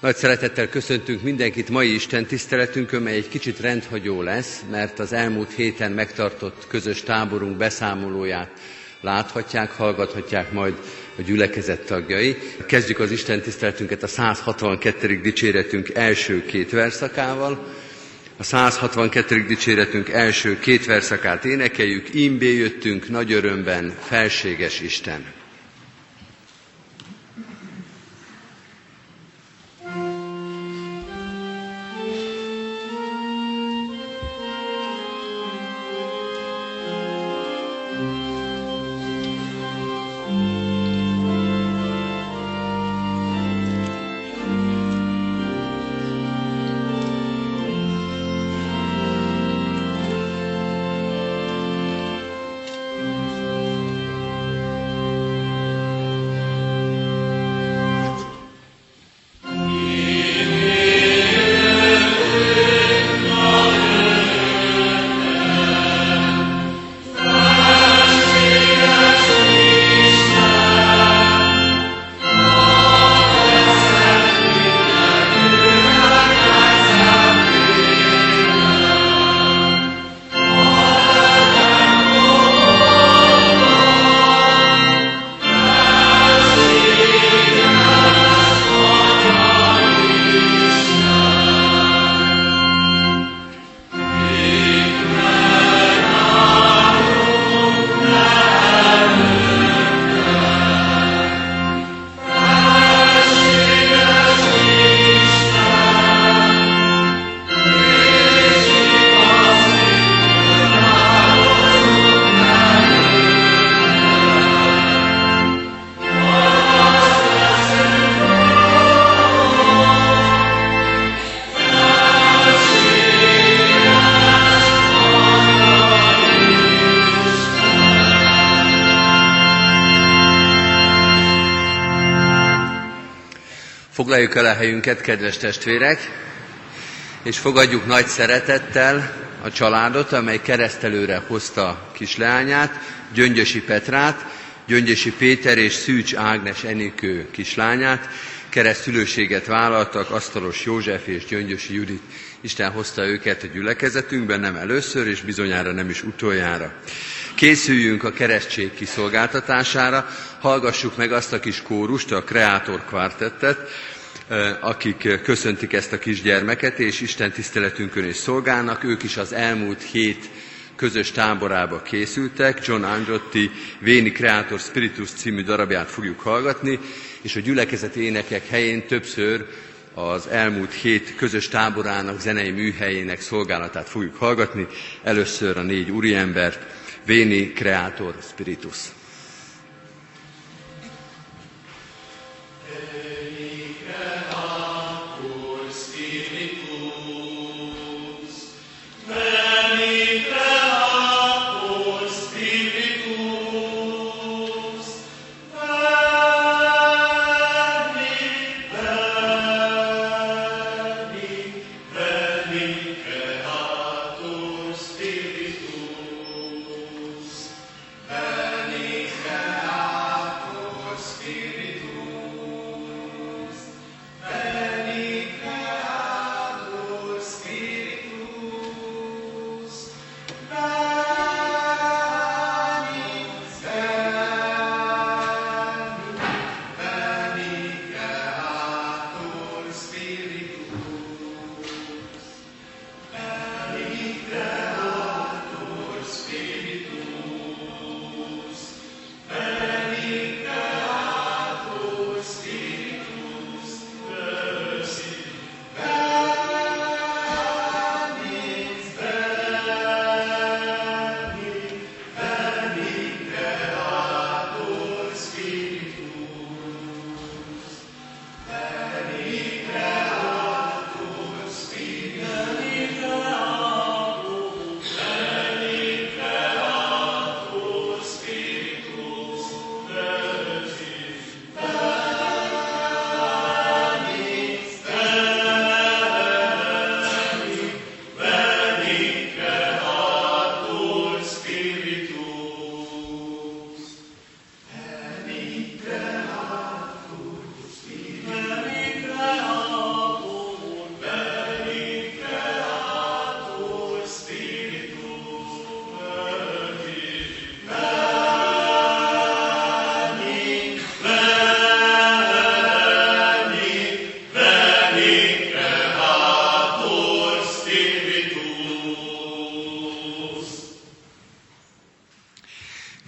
Nagy szeretettel köszöntünk mindenkit mai Isten tiszteletünkön, mely egy kicsit rendhagyó lesz, mert az elmúlt héten megtartott közös táborunk beszámolóját láthatják, hallgathatják majd a gyülekezet tagjai. Kezdjük az Isten tiszteletünket a 162. dicséretünk első két verszakával. A 162. dicséretünk első két verszakát énekeljük, Imbé jöttünk nagy örömben, felséges Isten. Foglaljuk el a helyünket, kedves testvérek, és fogadjuk nagy szeretettel a családot, amely keresztelőre hozta kisleányát, Gyöngyösi Petrát, Gyöngyösi Péter és Szűcs Ágnes Enikő kislányát, keresztülőséget vállaltak Asztalos József és Gyöngyösi Judit. Isten hozta őket a gyülekezetünkben, nem először, és bizonyára nem is utoljára. Készüljünk a keresztség kiszolgáltatására, hallgassuk meg azt a kis kórust, a Kreátor kvartettet, akik köszöntik ezt a kisgyermeket, és Isten tiszteletünkön is szolgálnak. Ők is az elmúlt hét közös táborába készültek. John Androtti Véni Creator Spiritus című darabját fogjuk hallgatni, és a gyülekezet énekek helyén többször az elmúlt hét közös táborának zenei műhelyének szolgálatát fogjuk hallgatni. Először a négy úriembert, Véni Creator Spiritus.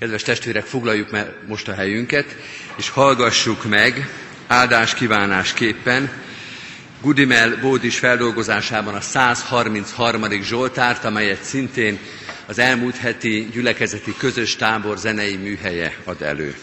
Kedves testvérek, foglaljuk meg most a helyünket, és hallgassuk meg áldás kívánásképpen Gudimel Bódis feldolgozásában a 133. Zsoltárt, amelyet szintén az elmúlt heti gyülekezeti közös tábor zenei műhelye ad elő.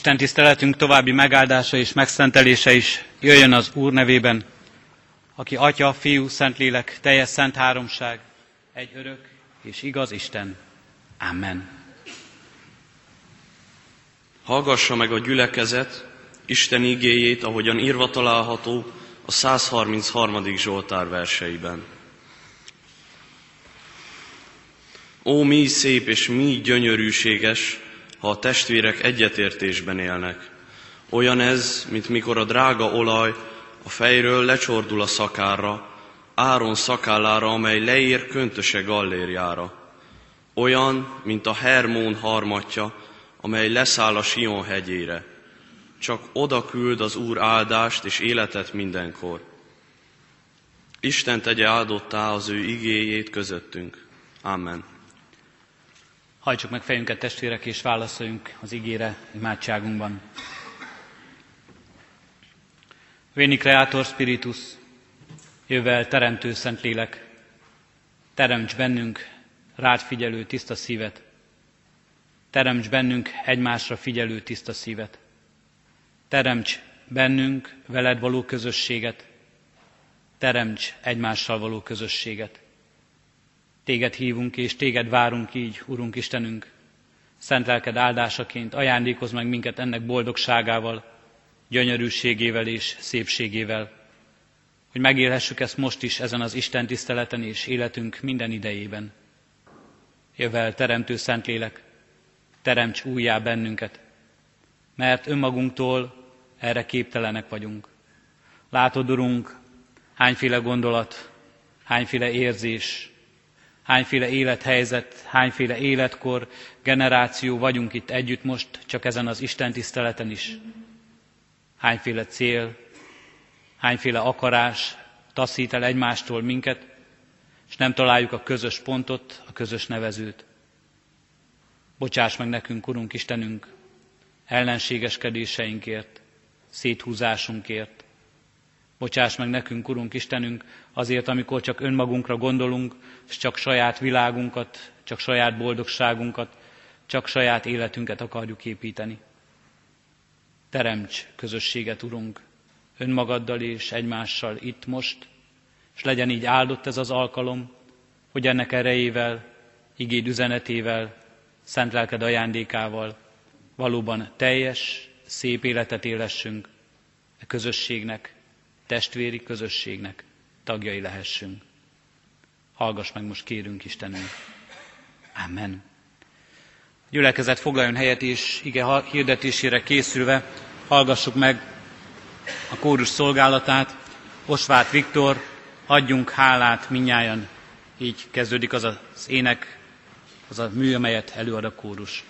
Isten tiszteletünk további megáldása és megszentelése is jöjjön az Úr nevében, aki Atya, Fiú, Szentlélek, teljes szent háromság, egy örök és igaz Isten. Amen. Hallgassa meg a gyülekezet Isten igéjét, ahogyan írva található a 133. Zsoltár verseiben. Ó, mi szép és mi gyönyörűséges, ha a testvérek egyetértésben élnek. Olyan ez, mint mikor a drága olaj a fejről lecsordul a szakárra, Áron szakállára, amely leér köntöse gallérjára. Olyan, mint a Hermón harmatja, amely leszáll a Sion hegyére. Csak oda küld az Úr áldást és életet mindenkor. Isten tegye áldottá az ő igéjét közöttünk. Amen. Hajtsuk meg fejünket testvérek, és válaszoljunk az igére imádságunkban. Véni Creator Spiritus, jövel Teremtő Szentlélek, teremts bennünk rád figyelő tiszta szívet, teremts bennünk egymásra figyelő tiszta szívet, teremts bennünk veled való közösséget, teremts egymással való közösséget. Téged hívunk és téged várunk így, Urunk Istenünk. Szent lelked áldásaként ajándékozz meg minket ennek boldogságával, gyönyörűségével és szépségével, hogy megélhessük ezt most is ezen az Isten tiszteleten és életünk minden idejében. Jövel, Teremtő Szentlélek, teremts újjá bennünket, mert önmagunktól erre képtelenek vagyunk. Látod, Urunk, hányféle gondolat, hányféle érzés, hányféle élethelyzet, hányféle életkor, generáció vagyunk itt együtt most, csak ezen az Isten tiszteleten is. Hányféle cél, hányféle akarás taszít el egymástól minket, és nem találjuk a közös pontot, a közös nevezőt. Bocsáss meg nekünk, Urunk Istenünk, ellenségeskedéseinkért, széthúzásunkért, Bocsáss meg nekünk, Urunk Istenünk, azért, amikor csak önmagunkra gondolunk, és csak saját világunkat, csak saját boldogságunkat, csak saját életünket akarjuk építeni. Teremts közösséget, Urunk, önmagaddal és egymással itt most, és legyen így áldott ez az alkalom, hogy ennek erejével, igéd üzenetével, szent lelked ajándékával valóban teljes, szép életet élessünk a közösségnek, testvéri közösségnek tagjai lehessünk. Hallgass meg most kérünk Istenünk. Amen. gyülekezet foglaljon helyet és ige hirdetésére készülve hallgassuk meg a kórus szolgálatát. Osvát Viktor, adjunk hálát minnyájan. Így kezdődik az az ének, az a mű, amelyet előad a kórus.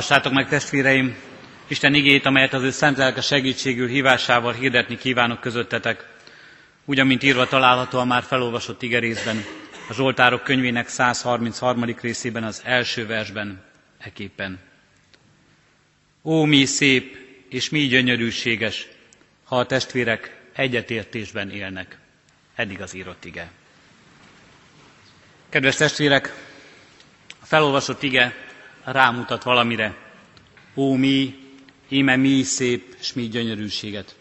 Hallgassátok meg testvéreim, Isten igét, amelyet az ő szent lelke segítségül hívásával hirdetni kívánok közöttetek, úgy, amint írva található a már felolvasott igerészben, a Zsoltárok könyvének 133. részében az első versben, eképpen. Ó, mi szép és mi gyönyörűséges, ha a testvérek egyetértésben élnek. Eddig az írott ige. Kedves testvérek, a felolvasott ige rámutat valamire. Ó, mi, íme mi szép és mi gyönyörűséget.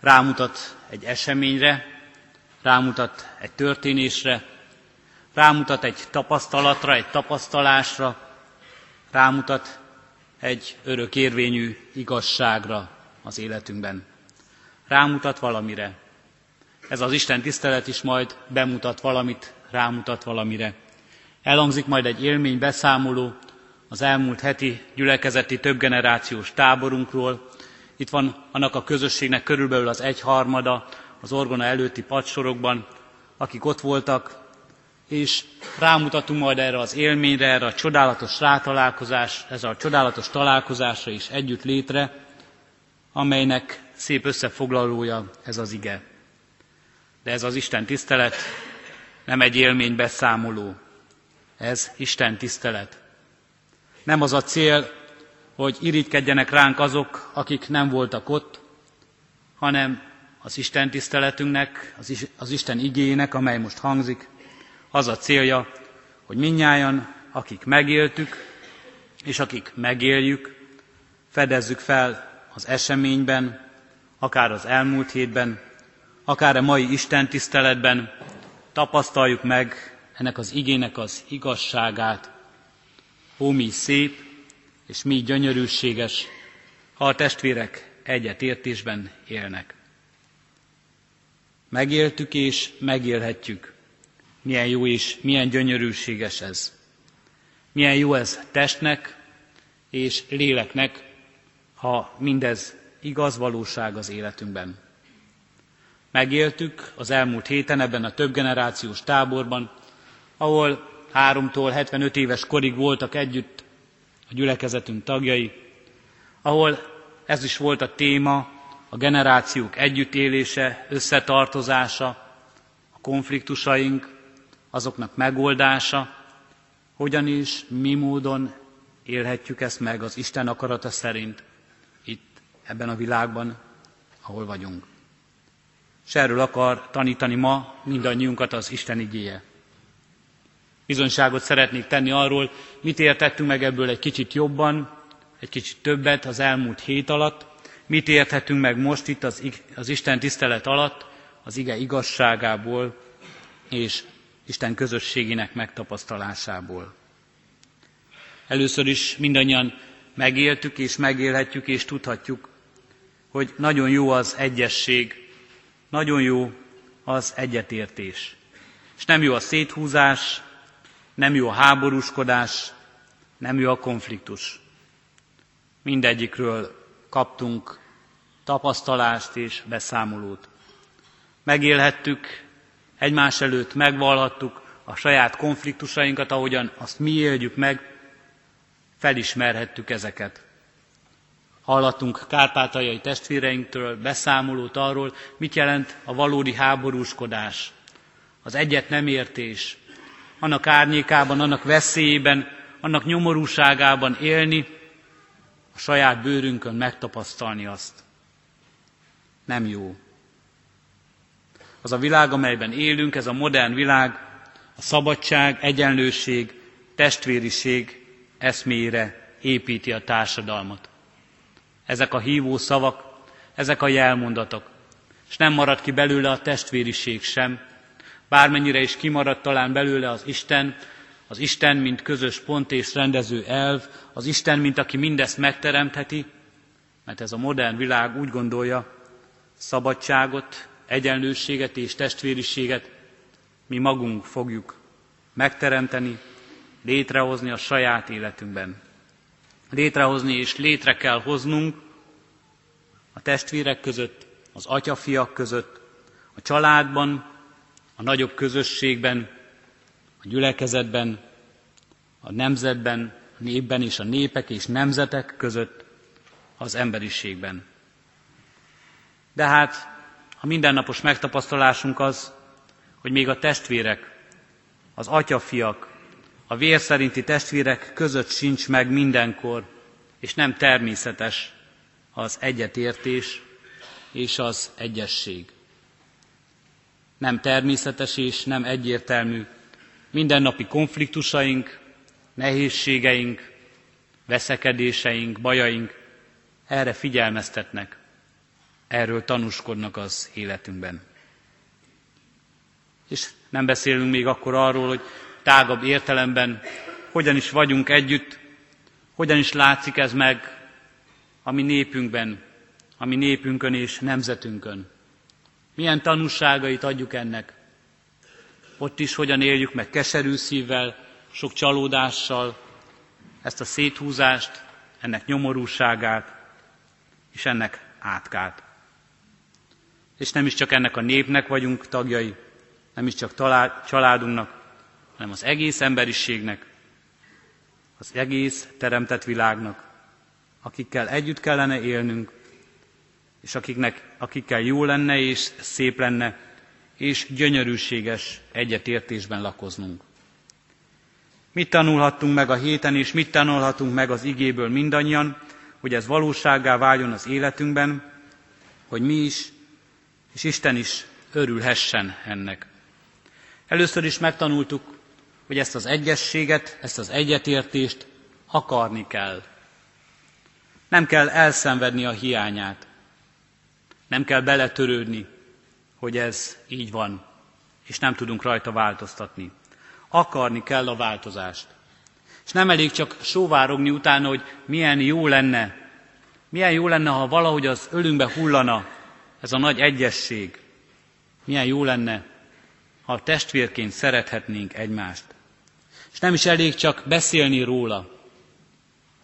Rámutat egy eseményre, rámutat egy történésre, rámutat egy tapasztalatra, egy tapasztalásra, rámutat egy örökérvényű igazságra az életünkben. Rámutat valamire. Ez az Isten tisztelet is majd bemutat valamit, rámutat valamire. Elhangzik majd egy élmény beszámoló az elmúlt heti gyülekezeti többgenerációs táborunkról. Itt van annak a közösségnek körülbelül az egyharmada az orgona előtti padsorokban, akik ott voltak, és rámutatunk majd erre az élményre, erre a csodálatos rátalálkozás, ez a csodálatos találkozásra is együtt létre, amelynek szép összefoglalója ez az ige. De ez az Isten tisztelet nem egy élmény beszámoló, ez Isten tisztelet. Nem az a cél, hogy irigykedjenek ránk azok, akik nem voltak ott, hanem az Isten tiszteletünknek, az, Isten igényének, amely most hangzik, az a célja, hogy minnyáján, akik megéltük, és akik megéljük, fedezzük fel az eseményben, akár az elmúlt hétben, akár a mai Isten tiszteletben, tapasztaljuk meg ennek az igének az igazságát, Ó, mi szép, és mi gyönyörűséges, ha a testvérek egyetértésben élnek. Megéltük és megélhetjük. Milyen jó és milyen gyönyörűséges ez. Milyen jó ez testnek, és léleknek, ha mindez igaz valóság az életünkben. Megéltük az elmúlt héten ebben a több generációs táborban, ahol háromtól 75 éves korig voltak együtt a gyülekezetünk tagjai, ahol ez is volt a téma, a generációk együttélése, összetartozása, a konfliktusaink, azoknak megoldása, hogyan is, mi módon élhetjük ezt meg az Isten akarata szerint itt, ebben a világban, ahol vagyunk. És erről akar tanítani ma mindannyiunkat az Isten igéje. Bizonyságot szeretnék tenni arról, mit értettünk meg ebből egy kicsit jobban, egy kicsit többet az elmúlt hét alatt, mit érthetünk meg most itt az, az Isten tisztelet alatt, az ige igazságából és Isten közösségének megtapasztalásából. Először is mindannyian megéltük és megélhetjük és tudhatjuk, hogy nagyon jó az egyesség, nagyon jó az egyetértés. És nem jó a széthúzás, nem jó a háborúskodás, nem jó a konfliktus. Mindegyikről kaptunk tapasztalást és beszámolót. Megélhettük, egymás előtt megvalhattuk a saját konfliktusainkat, ahogyan azt mi éljük meg, felismerhettük ezeket. Hallottunk kárpátaljai testvéreinktől beszámolót arról, mit jelent a valódi háborúskodás, az egyet nem értés, annak árnyékában, annak veszélyében, annak nyomorúságában élni, a saját bőrünkön megtapasztalni azt. Nem jó. Az a világ, amelyben élünk, ez a modern világ, a szabadság, egyenlőség, testvériség eszméjére építi a társadalmat. Ezek a hívó szavak, ezek a jelmondatok. És nem marad ki belőle a testvériség sem, bármennyire is kimaradt talán belőle az Isten, az Isten, mint közös pont és rendező elv, az Isten, mint aki mindezt megteremtheti, mert ez a modern világ úgy gondolja, szabadságot, egyenlőséget és testvériséget mi magunk fogjuk megteremteni, létrehozni a saját életünkben. Létrehozni és létre kell hoznunk a testvérek között, az atyafiak között, a családban, a nagyobb közösségben, a gyülekezetben, a nemzetben, a népben és a népek és nemzetek között, az emberiségben. De hát a mindennapos megtapasztalásunk az, hogy még a testvérek, az atyafiak, a vér szerinti testvérek között sincs meg mindenkor, és nem természetes az egyetértés és az egyesség. Nem természetes és nem egyértelmű mindennapi konfliktusaink, nehézségeink, veszekedéseink, bajaink erre figyelmeztetnek, erről tanúskodnak az életünkben. És nem beszélünk még akkor arról, hogy tágabb értelemben hogyan is vagyunk együtt, hogyan is látszik ez meg a mi népünkben, a mi népünkön és nemzetünkön. Milyen tanúságait adjuk ennek. Ott is hogyan éljük meg keserű szívvel, sok csalódással ezt a széthúzást, ennek nyomorúságát és ennek átkát. És nem is csak ennek a népnek vagyunk tagjai, nem is csak családunknak, hanem az egész emberiségnek, az egész teremtett világnak, akikkel együtt kellene élnünk, és akiknek, akikkel jó lenne és szép lenne, és gyönyörűséges egyetértésben lakoznunk. Mit tanulhattunk meg a héten, és mit tanulhatunk meg az igéből mindannyian, hogy ez valósággá váljon az életünkben, hogy mi is, és Isten is örülhessen ennek. Először is megtanultuk, hogy ezt az egyességet, ezt az egyetértést akarni kell. Nem kell elszenvedni a hiányát. Nem kell beletörődni, hogy ez így van, és nem tudunk rajta változtatni. Akarni kell a változást. És nem elég csak sóvárogni utána, hogy milyen jó lenne, milyen jó lenne, ha valahogy az ölünkbe hullana ez a nagy egyesség. Milyen jó lenne, ha testvérként szerethetnénk egymást. És nem is elég csak beszélni róla,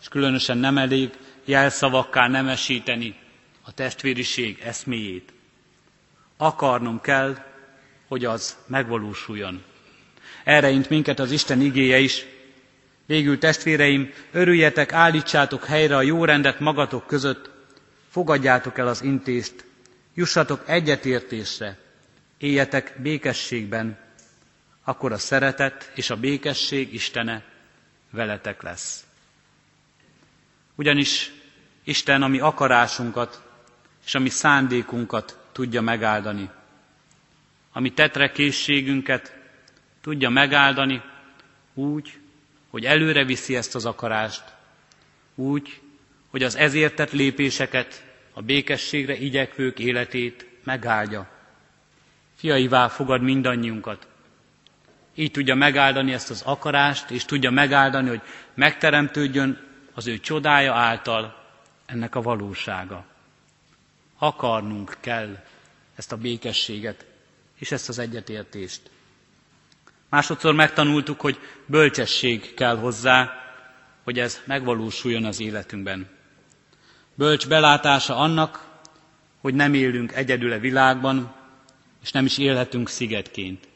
és különösen nem elég jelszavakká nemesíteni a testvériség eszméjét. Akarnom kell, hogy az megvalósuljon. Erre int minket az Isten igéje is. Végül testvéreim, örüljetek, állítsátok helyre a jó rendet magatok között, fogadjátok el az intést, jussatok egyetértésre, éljetek békességben, akkor a szeretet és a békesség Istene veletek lesz. Ugyanis Isten a mi akarásunkat és a mi szándékunkat tudja megáldani. A mi tetrekészségünket tudja megáldani úgy, hogy előre viszi ezt az akarást, úgy, hogy az ezért tett lépéseket, a békességre igyekvők életét megáldja. Fiaivá fogad mindannyiunkat. Így tudja megáldani ezt az akarást, és tudja megáldani, hogy megteremtődjön az ő csodája által ennek a valósága. Akarnunk kell ezt a békességet és ezt az egyetértést. Másodszor megtanultuk, hogy bölcsesség kell hozzá, hogy ez megvalósuljon az életünkben. Bölcs belátása annak, hogy nem élünk egyedül a világban, és nem is élhetünk szigetként.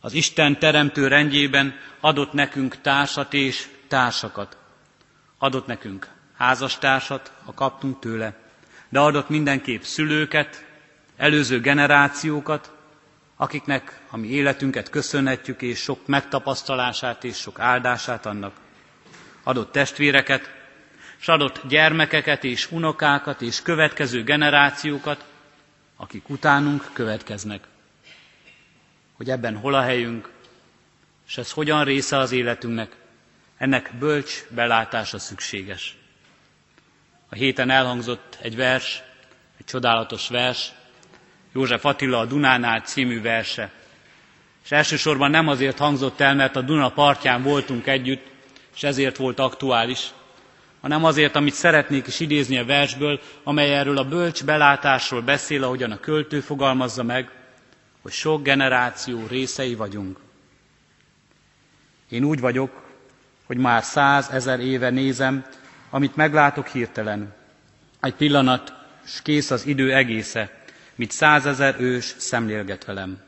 Az Isten teremtő rendjében adott nekünk társat és társakat. Adott nekünk házastársat, ha kaptunk tőle, de adott mindenképp szülőket, előző generációkat, akiknek a mi életünket köszönhetjük, és sok megtapasztalását és sok áldását annak. Adott testvéreket, és adott gyermekeket és unokákat és következő generációkat, akik utánunk következnek. Hogy ebben hol a helyünk, és ez hogyan része az életünknek, ennek bölcs belátása szükséges. A héten elhangzott egy vers, egy csodálatos vers, József Attila a Dunánál című verse. És elsősorban nem azért hangzott el, mert a Duna partján voltunk együtt, és ezért volt aktuális, hanem azért, amit szeretnék is idézni a versből, amely erről a bölcs belátásról beszél, ahogyan a költő fogalmazza meg, hogy sok generáció részei vagyunk. Én úgy vagyok, hogy már százezer éve nézem, amit meglátok hirtelen. Egy pillanat, s kész az idő egésze, mit százezer ős szemlélget velem.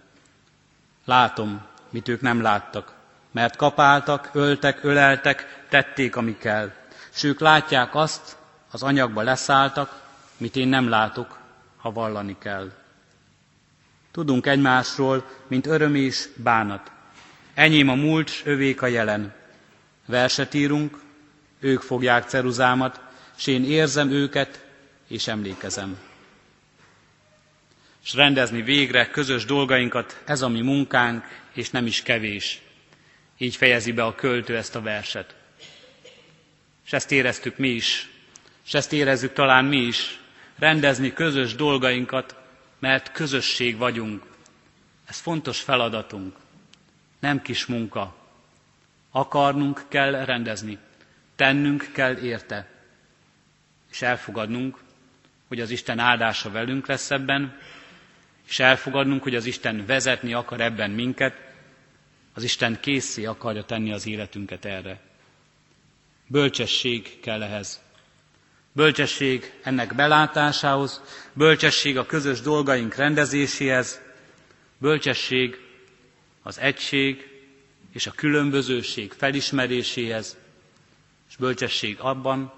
Látom, mit ők nem láttak, mert kapáltak, öltek, öleltek, tették, ami kell. S ők látják azt, az anyagba leszálltak, mit én nem látok, ha vallani kell. Tudunk egymásról, mint öröm és bánat. Enyém a múlt, s övék a jelen. Verset írunk, ők fogják ceruzámat, s én érzem őket, és emlékezem. És rendezni végre közös dolgainkat, ez a mi munkánk, és nem is kevés. Így fejezi be a költő ezt a verset. És ezt éreztük mi is, és ezt érezzük talán mi is, rendezni közös dolgainkat, mert közösség vagyunk. Ez fontos feladatunk, nem kis munka. Akarnunk kell rendezni, tennünk kell érte, és elfogadnunk, hogy az Isten áldása velünk lesz ebben, és elfogadnunk, hogy az Isten vezetni akar ebben minket, az Isten készé akarja tenni az életünket erre. Bölcsesség kell ehhez. Bölcsesség ennek belátásához, bölcsesség a közös dolgaink rendezéséhez, bölcsesség az egység és a különbözőség felismeréséhez, és bölcsesség abban,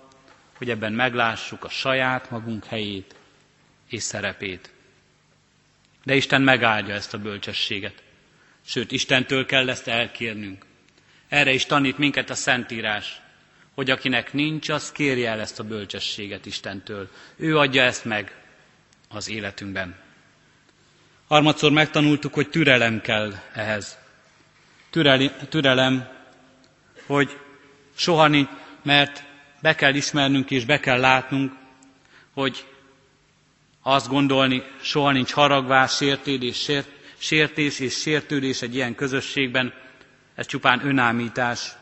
hogy ebben meglássuk a saját magunk helyét és szerepét. De Isten megáldja ezt a bölcsességet. Sőt, Istentől kell ezt elkérnünk. Erre is tanít minket a Szentírás, hogy akinek nincs, az kérje el ezt a bölcsességet Istentől. Ő adja ezt meg az életünkben. Harmadszor megtanultuk, hogy türelem kell ehhez. Türelem, hogy soha mert be kell ismernünk és be kell látnunk, hogy azt gondolni, soha nincs haragvás, sértés, sért, sértés és sértődés egy ilyen közösségben, ez csupán önámítás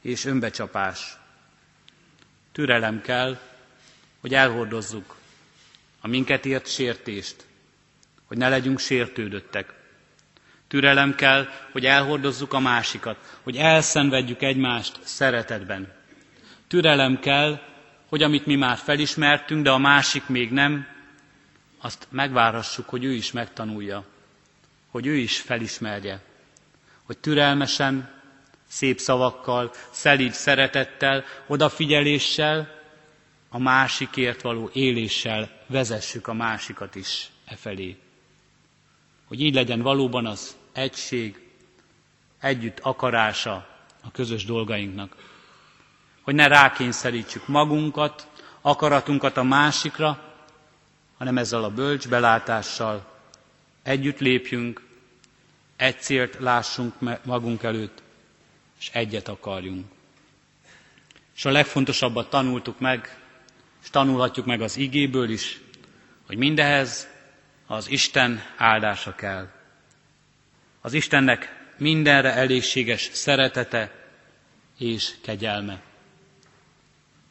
és önbecsapás. Türelem kell, hogy elhordozzuk a minket ért sértést, hogy ne legyünk sértődöttek. Türelem kell, hogy elhordozzuk a másikat, hogy elszenvedjük egymást szeretetben. Türelem kell, hogy amit mi már felismertünk, de a másik még nem, azt megvárhassuk, hogy ő is megtanulja, hogy ő is felismerje, hogy türelmesen, szép szavakkal, szelíd szeretettel, odafigyeléssel, a másikért való éléssel vezessük a másikat is e felé. Hogy így legyen valóban az egység, együtt akarása a közös dolgainknak. Hogy ne rákényszerítsük magunkat, akaratunkat a másikra, hanem ezzel a bölcs belátással együtt lépjünk, egy célt lássunk magunk előtt, és egyet akarjunk. És a legfontosabbat tanultuk meg, és tanulhatjuk meg az igéből is, hogy mindehez az Isten áldása kell. Az Istennek mindenre elégséges szeretete és kegyelme.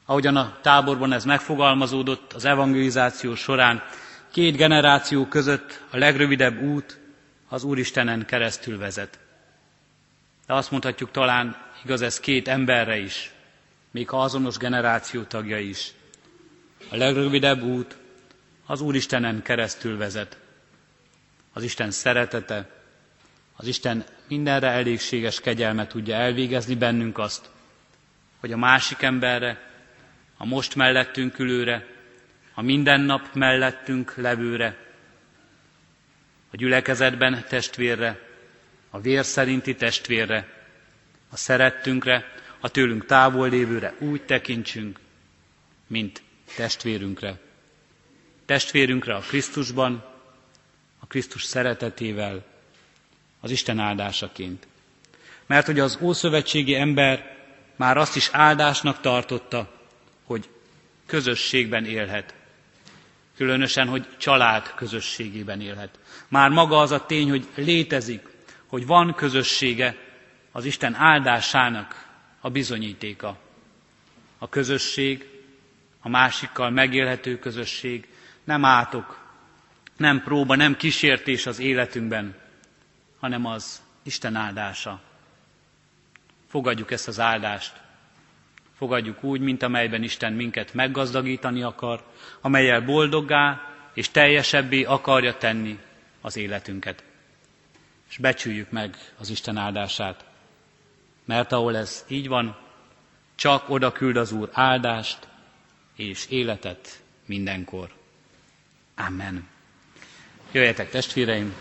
Ahogyan a táborban ez megfogalmazódott az evangelizáció során, két generáció között a legrövidebb út az Úristenen keresztül vezet. De azt mondhatjuk talán, igaz ez két emberre is, még ha azonos generáció tagja is. A legrövidebb út az Úristenen keresztül vezet. Az Isten szeretete, az Isten mindenre elégséges kegyelme tudja elvégezni bennünk azt, hogy a másik emberre, a most mellettünk ülőre, a mindennap mellettünk levőre, a gyülekezetben testvérre, a vér szerinti testvérre, a szerettünkre, a tőlünk távol lévőre úgy tekintsünk, mint testvérünkre. Testvérünkre a Krisztusban, a Krisztus szeretetével, az Isten áldásaként. Mert hogy az ószövetségi ember már azt is áldásnak tartotta, hogy közösségben élhet. Különösen, hogy család közösségében élhet. Már maga az a tény, hogy létezik, hogy van közössége, az Isten áldásának a bizonyítéka. A közösség, a másikkal megélhető közösség nem átok, nem próba, nem kísértés az életünkben, hanem az Isten áldása. Fogadjuk ezt az áldást. Fogadjuk úgy, mint amelyben Isten minket meggazdagítani akar, amelyel boldoggá és teljesebbé akarja tenni az életünket. És becsüljük meg az Isten áldását. Mert ahol ez így van, csak oda küld az Úr áldást és életet mindenkor. Amen. Jöjjetek testvéreim,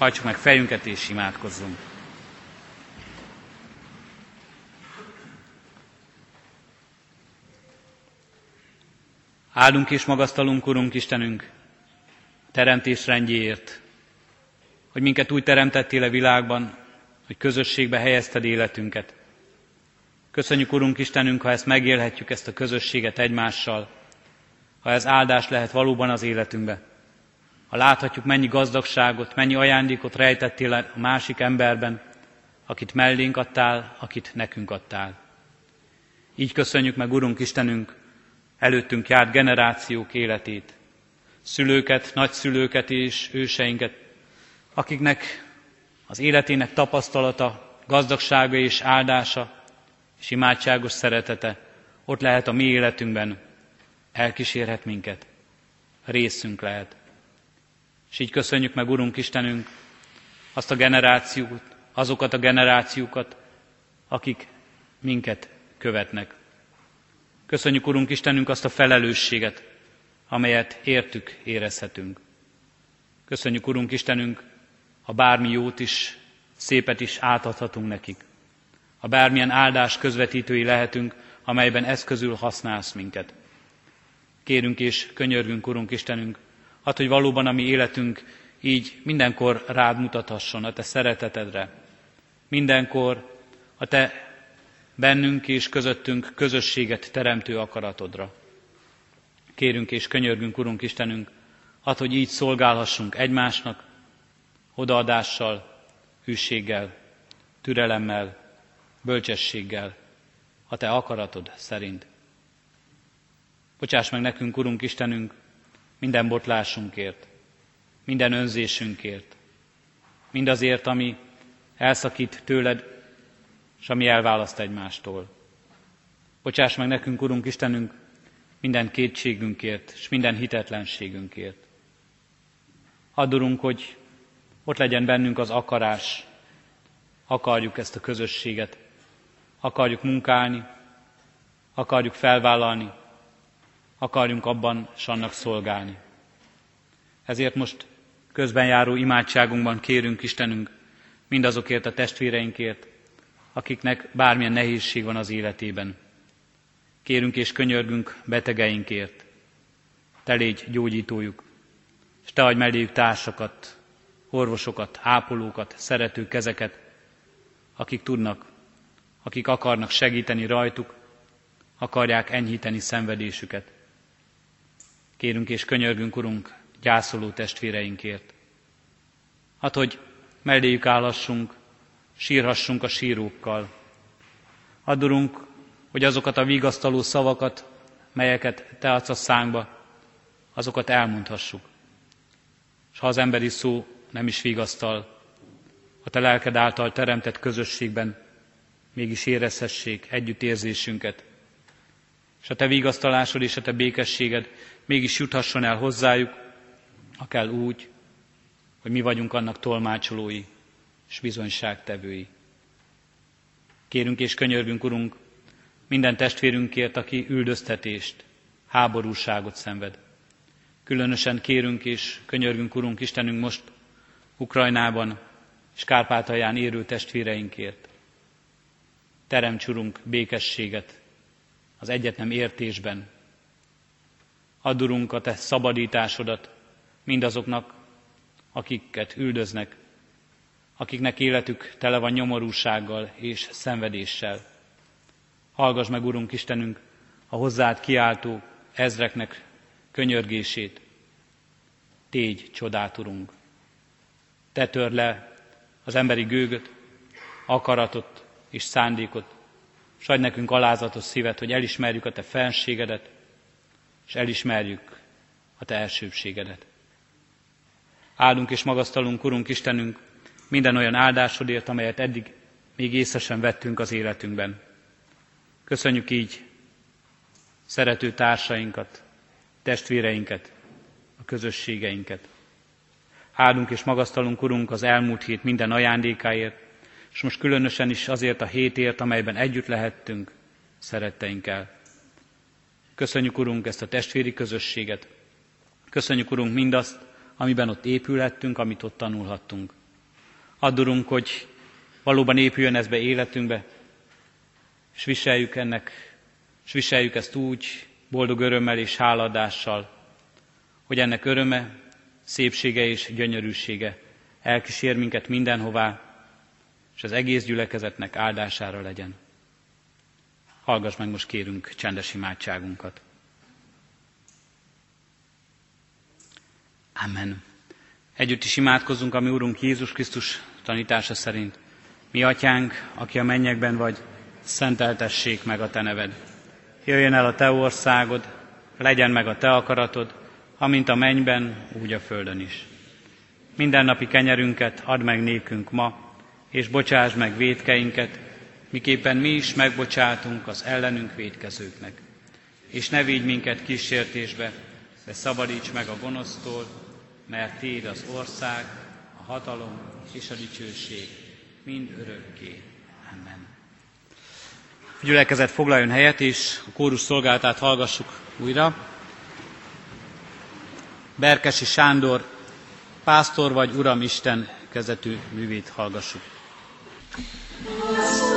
hajtsuk meg fejünket és imádkozzunk. Áldunk és magasztalunk, Urunk Istenünk, teremtés rendjéért, hogy minket úgy teremtettél a világban, hogy közösségbe helyezted életünket. Köszönjük, Urunk Istenünk, ha ezt megélhetjük, ezt a közösséget egymással, ha ez áldás lehet valóban az életünkbe. Ha láthatjuk, mennyi gazdagságot, mennyi ajándékot rejtettél a másik emberben, akit mellénk adtál, akit nekünk adtál. Így köszönjük meg, Urunk Istenünk, előttünk járt generációk életét, szülőket, nagyszülőket és őseinket, akiknek az életének tapasztalata, gazdagsága és áldása és imádságos szeretete ott lehet a mi életünkben, elkísérhet minket, részünk lehet. És így köszönjük meg, Urunk Istenünk, azt a generációt, azokat a generációkat, akik minket követnek. Köszönjük, Urunk Istenünk, azt a felelősséget, amelyet értük, érezhetünk. Köszönjük, Urunk Istenünk, ha bármi jót is, szépet is átadhatunk nekik. Ha bármilyen áldás közvetítői lehetünk, amelyben eszközül használsz minket. Kérünk és könyörgünk, Urunk Istenünk, hát, hogy valóban a mi életünk így mindenkor rád mutathasson a Te szeretetedre. Mindenkor a Te bennünk és közöttünk közösséget teremtő akaratodra. Kérünk és könyörgünk, Urunk Istenünk, hát, hogy így szolgálhassunk egymásnak, odaadással, hűséggel, türelemmel, bölcsességgel, a Te akaratod szerint. Bocsáss meg nekünk, Urunk Istenünk, minden botlásunkért, minden önzésünkért, mindazért, ami elszakít tőled, és ami elválaszt egymástól. Bocsáss meg nekünk, Urunk Istenünk, minden kétségünkért és minden hitetlenségünkért. Add, Urunk, hogy ott legyen bennünk az akarás, akarjuk ezt a közösséget, akarjuk munkálni, akarjuk felvállalni, akarjunk abban s szolgálni. Ezért most közben járó imádságunkban kérünk Istenünk mindazokért a testvéreinkért, akiknek bármilyen nehézség van az életében. Kérünk és könyörgünk betegeinkért. Te légy gyógyítójuk, és te adj melléjük társakat, orvosokat, ápolókat, szerető kezeket, akik tudnak, akik akarnak segíteni rajtuk, akarják enyhíteni szenvedésüket. Kérünk és könyörgünk, Urunk, gyászoló testvéreinkért. Hát, hogy melléjük állhassunk, sírhassunk a sírókkal. Adurunk, hogy azokat a vigasztaló szavakat, melyeket Te adsz a szánkba, azokat elmondhassuk. És ha az emberi szó nem is vigasztal, a Te lelked által teremtett közösségben mégis érezhessék együttérzésünket, és a Te vigasztalásod és a Te békességed mégis juthasson el hozzájuk, akár úgy, hogy mi vagyunk annak tolmácsolói és bizonyságtevői. Kérünk és könyörgünk, Urunk, minden testvérünkért, aki üldöztetést, háborúságot szenved. Különösen kérünk és könyörgünk, Urunk Istenünk, most Ukrajnában és Kárpátalján érő testvéreinkért. Teremts, Urunk, békességet az egyetlen értésben. Add, Urunk, a Te szabadításodat mindazoknak, akiket üldöznek, akiknek életük tele van nyomorúsággal és szenvedéssel. Hallgass meg, Urunk Istenünk, a hozzád kiáltó ezreknek könyörgését. Tégy csodát, Urunk. Te tör le az emberi gőgöt, akaratot és szándékot, és adj nekünk alázatos szívet, hogy elismerjük a Te fenségedet, és elismerjük a Te elsőbségedet. Áldunk és magasztalunk, Urunk Istenünk, minden olyan áldásodért, amelyet eddig még észre vettünk az életünkben. Köszönjük így szerető társainkat, testvéreinket, a közösségeinket. Áldunk és magasztalunk, Urunk, az elmúlt hét minden ajándékáért, és most különösen is azért a hétért, amelyben együtt lehettünk szeretteinkkel. Köszönjük, Urunk, ezt a testvéri közösséget. Köszönjük, Urunk, mindazt, amiben ott épülhettünk, amit ott tanulhattunk. Add, Urunk, hogy valóban épüljön ez be életünkbe, és viseljük ennek, és viseljük ezt úgy, boldog örömmel és háladással, hogy ennek öröme, szépsége és gyönyörűsége elkísér minket mindenhová, és az egész gyülekezetnek áldására legyen. Hallgass meg most kérünk csendes imádságunkat. Amen. Együtt is imádkozunk, ami Úrunk Jézus Krisztus tanítása szerint. Mi atyánk, aki a mennyekben vagy, szenteltessék meg a te neved. Jöjjön el a te országod, legyen meg a te akaratod, amint a mennyben, úgy a földön is. Mindennapi kenyerünket add meg nékünk ma, és bocsáss meg védkeinket, miképpen mi is megbocsátunk az ellenünk védkezőknek. És ne vigy minket kísértésbe, de szabadíts meg a gonosztól, mert Téd az ország, a hatalom és a dicsőség mind örökké. Amen. A gyülekezet foglaljon helyet, és a kórus szolgálatát hallgassuk újra. Berkesi Sándor, Pásztor vagy Uram Isten kezetű művét hallgassuk. うん。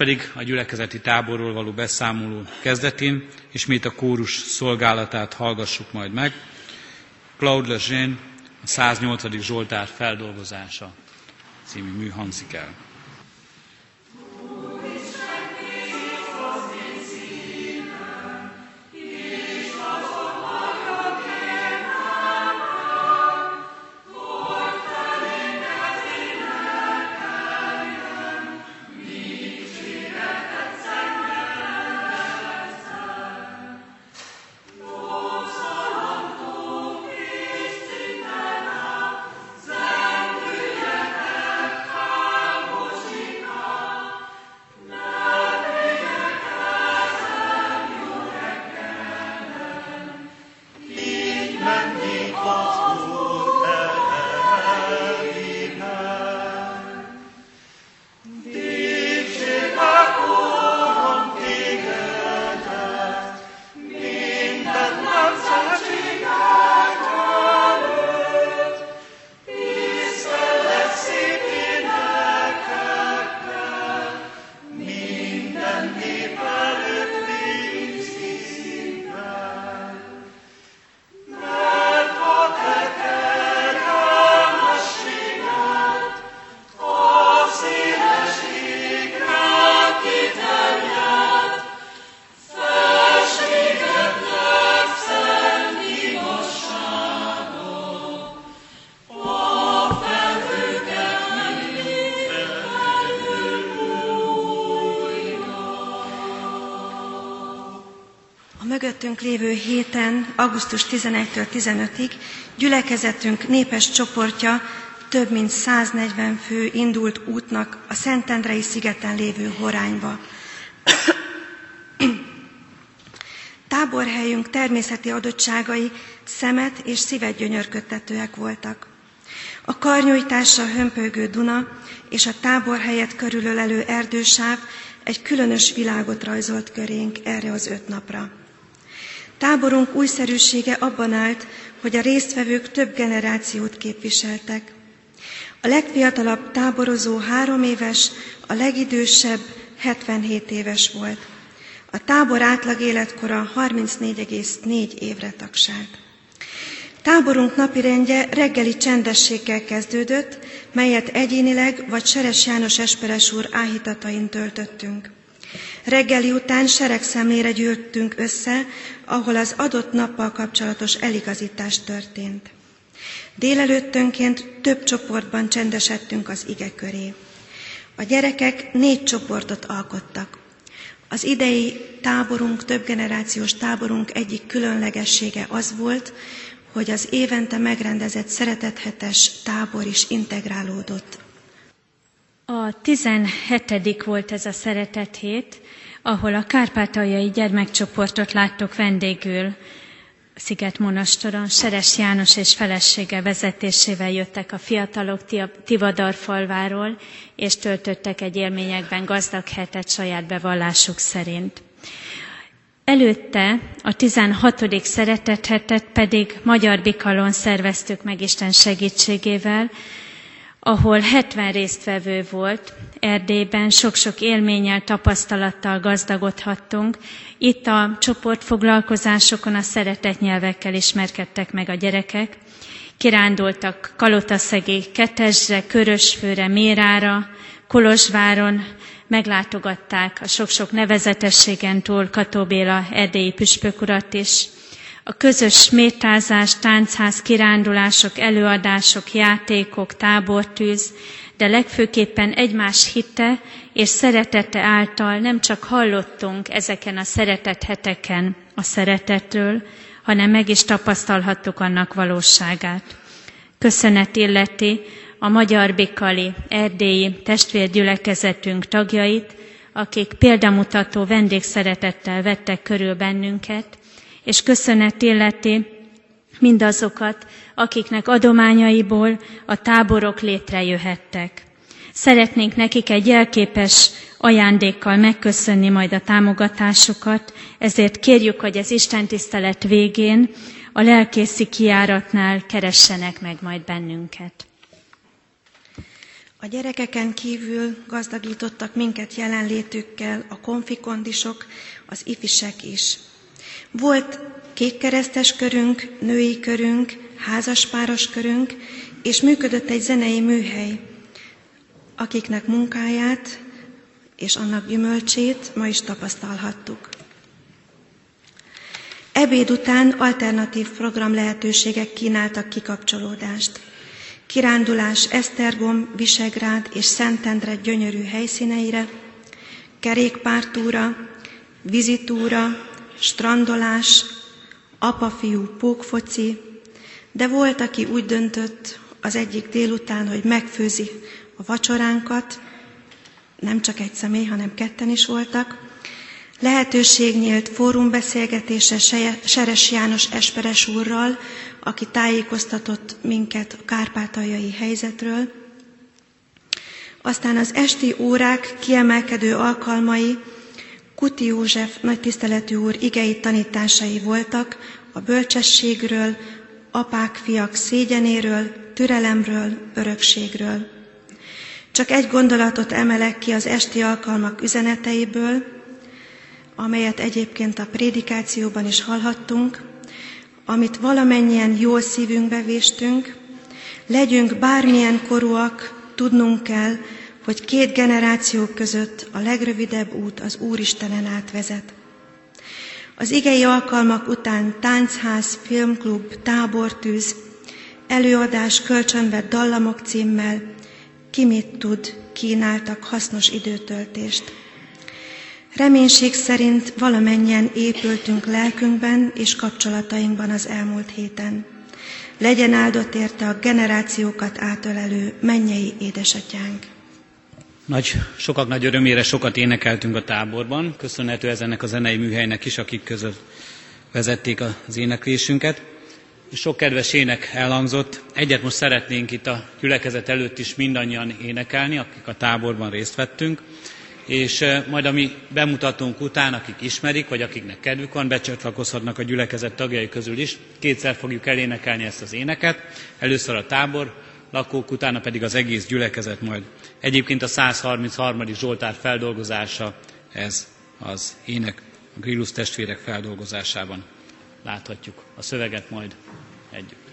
Pedig a gyülekezeti táborról való beszámoló kezdetén ismét a kórus szolgálatát hallgassuk majd meg. Claude Lejeune, a 108. Zsoltár feldolgozása című mű hangzik el. Mögöttünk lévő héten, augusztus 11-től 15-ig gyülekezetünk népes csoportja több mint 140 fő indult útnak a Szentendrei szigeten lévő Horányba. Táborhelyünk természeti adottságai szemet és szívet gyönyörködtetőek voltak. A karnyújtásra hömpölygő Duna és a táborhelyet körülölelő erdősáv egy különös világot rajzolt körénk erre az öt napra. Táborunk újszerűsége abban állt, hogy a résztvevők több generációt képviseltek. A legfiatalabb táborozó három éves, a legidősebb 77 éves volt. A tábor átlag életkora 34,4 évre tagsált. Táborunk napirendje reggeli csendességgel kezdődött, melyet egyénileg vagy Seres János Esperes úr áhítatain töltöttünk. Reggeli után szemére gyűltünk össze, ahol az adott nappal kapcsolatos eligazítás történt. Délelőttönként több csoportban csendesedtünk az ige köré. A gyerekek négy csoportot alkottak. Az idei táborunk, több generációs táborunk egyik különlegessége az volt, hogy az évente megrendezett szeretethetes tábor is integrálódott. A 17. volt ez a szeretet hét, ahol a kárpátaljai gyermekcsoportot láttuk vendégül. Sziget Monastoron Seres János és felesége vezetésével jöttek a fiatalok Tivadar falváról, és töltöttek egy élményekben gazdag hetet saját bevallásuk szerint. Előtte a 16. szeretethetet pedig Magyar Bikalon szerveztük meg Isten segítségével, ahol 70 résztvevő volt, Erdélyben sok-sok élménnyel, tapasztalattal gazdagodhattunk. Itt a csoportfoglalkozásokon a szeretett nyelvekkel ismerkedtek meg a gyerekek. Kirándultak Kalotaszegé, Ketesre, Körösfőre, Mérára, Kolozsváron, meglátogatták a sok-sok nevezetességen túl Katóbéla erdélyi püspökurat is. A közös métázás, táncház, kirándulások, előadások, játékok, tábortűz, de legfőképpen egymás hitte és szeretete által nem csak hallottunk ezeken a szeretett heteken a szeretetről, hanem meg is tapasztalhattuk annak valóságát. Köszönet illeti a Magyar Bikali erdélyi testvérgyülekezetünk tagjait, akik példamutató vendégszeretettel vettek körül bennünket, és köszönet illeti mindazokat, akiknek adományaiból a táborok létrejöhettek. Szeretnénk nekik egy jelképes ajándékkal megköszönni majd a támogatásukat, ezért kérjük, hogy az Isten tisztelet végén a lelkészi kiáratnál keressenek meg majd bennünket. A gyerekeken kívül gazdagítottak minket jelenlétükkel a konfikondisok, az ifisek is. Volt kékkeresztes körünk, női körünk, házaspáros körünk, és működött egy zenei műhely, akiknek munkáját és annak gyümölcsét ma is tapasztalhattuk. Ebéd után alternatív program lehetőségek kínáltak kikapcsolódást. Kirándulás Esztergom, Visegrád és Szentendre gyönyörű helyszíneire, kerékpártúra, vizitúra, strandolás, apa-fiú pókfoci, de volt, aki úgy döntött az egyik délután, hogy megfőzi a vacsoránkat, nem csak egy személy, hanem ketten is voltak. Lehetőség nyílt fórumbeszélgetése Seres János Esperes úrral, aki tájékoztatott minket a kárpátaljai helyzetről. Aztán az esti órák kiemelkedő alkalmai Kuti József nagy tiszteletű úr igei tanításai voltak a bölcsességről, apák, fiak szégyenéről, türelemről, örökségről. Csak egy gondolatot emelek ki az esti alkalmak üzeneteiből, amelyet egyébként a prédikációban is hallhattunk, amit valamennyien jól szívünkbe véstünk, legyünk bármilyen korúak, tudnunk kell, hogy két generáció között a legrövidebb út az Úristenen átvezet. Az igei alkalmak után táncház, filmklub, tábortűz, előadás kölcsönvett dallamok címmel ki mit tud, kínáltak hasznos időtöltést. Reménység szerint valamennyien épültünk lelkünkben és kapcsolatainkban az elmúlt héten. Legyen áldott érte a generációkat átölelő mennyei édesatyánk. Nagy, sokak nagy örömére sokat énekeltünk a táborban, köszönhető ez ennek a zenei műhelynek is, akik között vezették az éneklésünket. Sok kedves ének elhangzott. Egyet most szeretnénk itt a gyülekezet előtt is mindannyian énekelni, akik a táborban részt vettünk, és majd a mi bemutatónk után, akik ismerik, vagy akiknek kedvük van, becsatlakozhatnak a gyülekezet tagjai közül is. Kétszer fogjuk elénekelni ezt az éneket. Először a tábor lakók, utána pedig az egész gyülekezet majd. Egyébként a 133. Zsoltár feldolgozása ez az ének a Grillus testvérek feldolgozásában láthatjuk a szöveget majd együtt.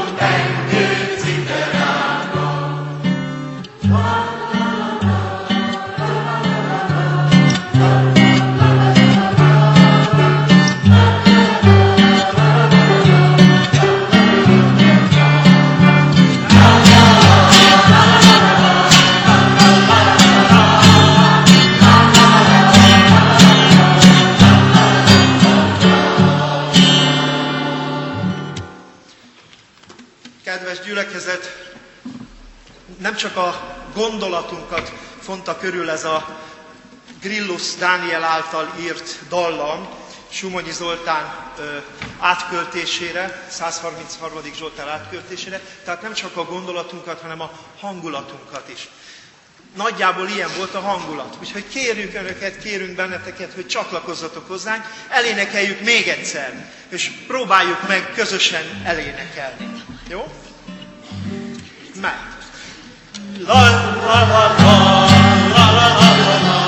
und ziet zittern. Csak a gondolatunkat fonta körül ez a Grillus Dániel által írt dallam, Sumonyi Zoltán átköltésére, 133. Zsoltán átköltésére, tehát nem csak a gondolatunkat, hanem a hangulatunkat is. Nagyjából ilyen volt a hangulat. Úgyhogy kérjük Önöket, kérünk benneteket, hogy csatlakozzatok hozzánk, elénekeljük még egyszer, és próbáljuk meg közösen elénekelni. Jó? Meg. 啦啦啦啦啦啦啦啦。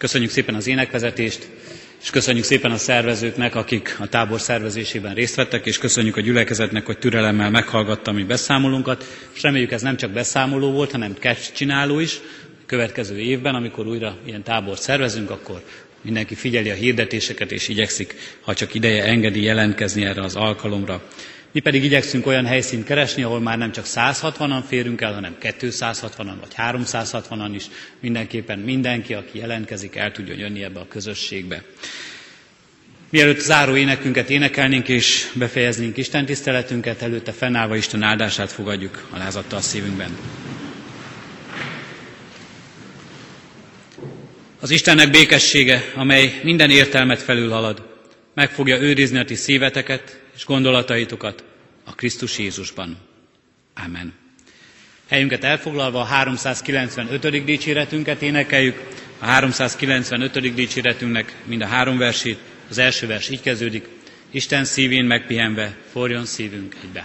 Köszönjük szépen az énekvezetést, és köszönjük szépen a szervezőknek, akik a tábor szervezésében részt vettek, és köszönjük a gyülekezetnek, hogy türelemmel meghallgatta mi beszámolunkat. És reméljük ez nem csak beszámoló volt, hanem catch csináló is. A következő évben, amikor újra ilyen tábor szervezünk, akkor mindenki figyeli a hirdetéseket, és igyekszik, ha csak ideje engedi jelentkezni erre az alkalomra. Mi pedig igyekszünk olyan helyszínt keresni, ahol már nem csak 160-an férünk el, hanem 260-an vagy 360-an is. Mindenképpen mindenki, aki jelentkezik, el tudjon jönni ebbe a közösségbe. Mielőtt záró énekünket énekelnénk és befejeznénk Isten tiszteletünket, előtte fennállva Isten áldását fogadjuk a lázadta a szívünkben. Az Istennek békessége, amely minden értelmet felülhalad, meg fogja őrizni a ti szíveteket, és gondolataitokat a Krisztus Jézusban. Amen. Helyünket elfoglalva a 395. dicséretünket énekeljük. A 395. dicséretünknek mind a három versét. Az első vers így kezdődik. Isten szívén megpihenve, forjon szívünk egybe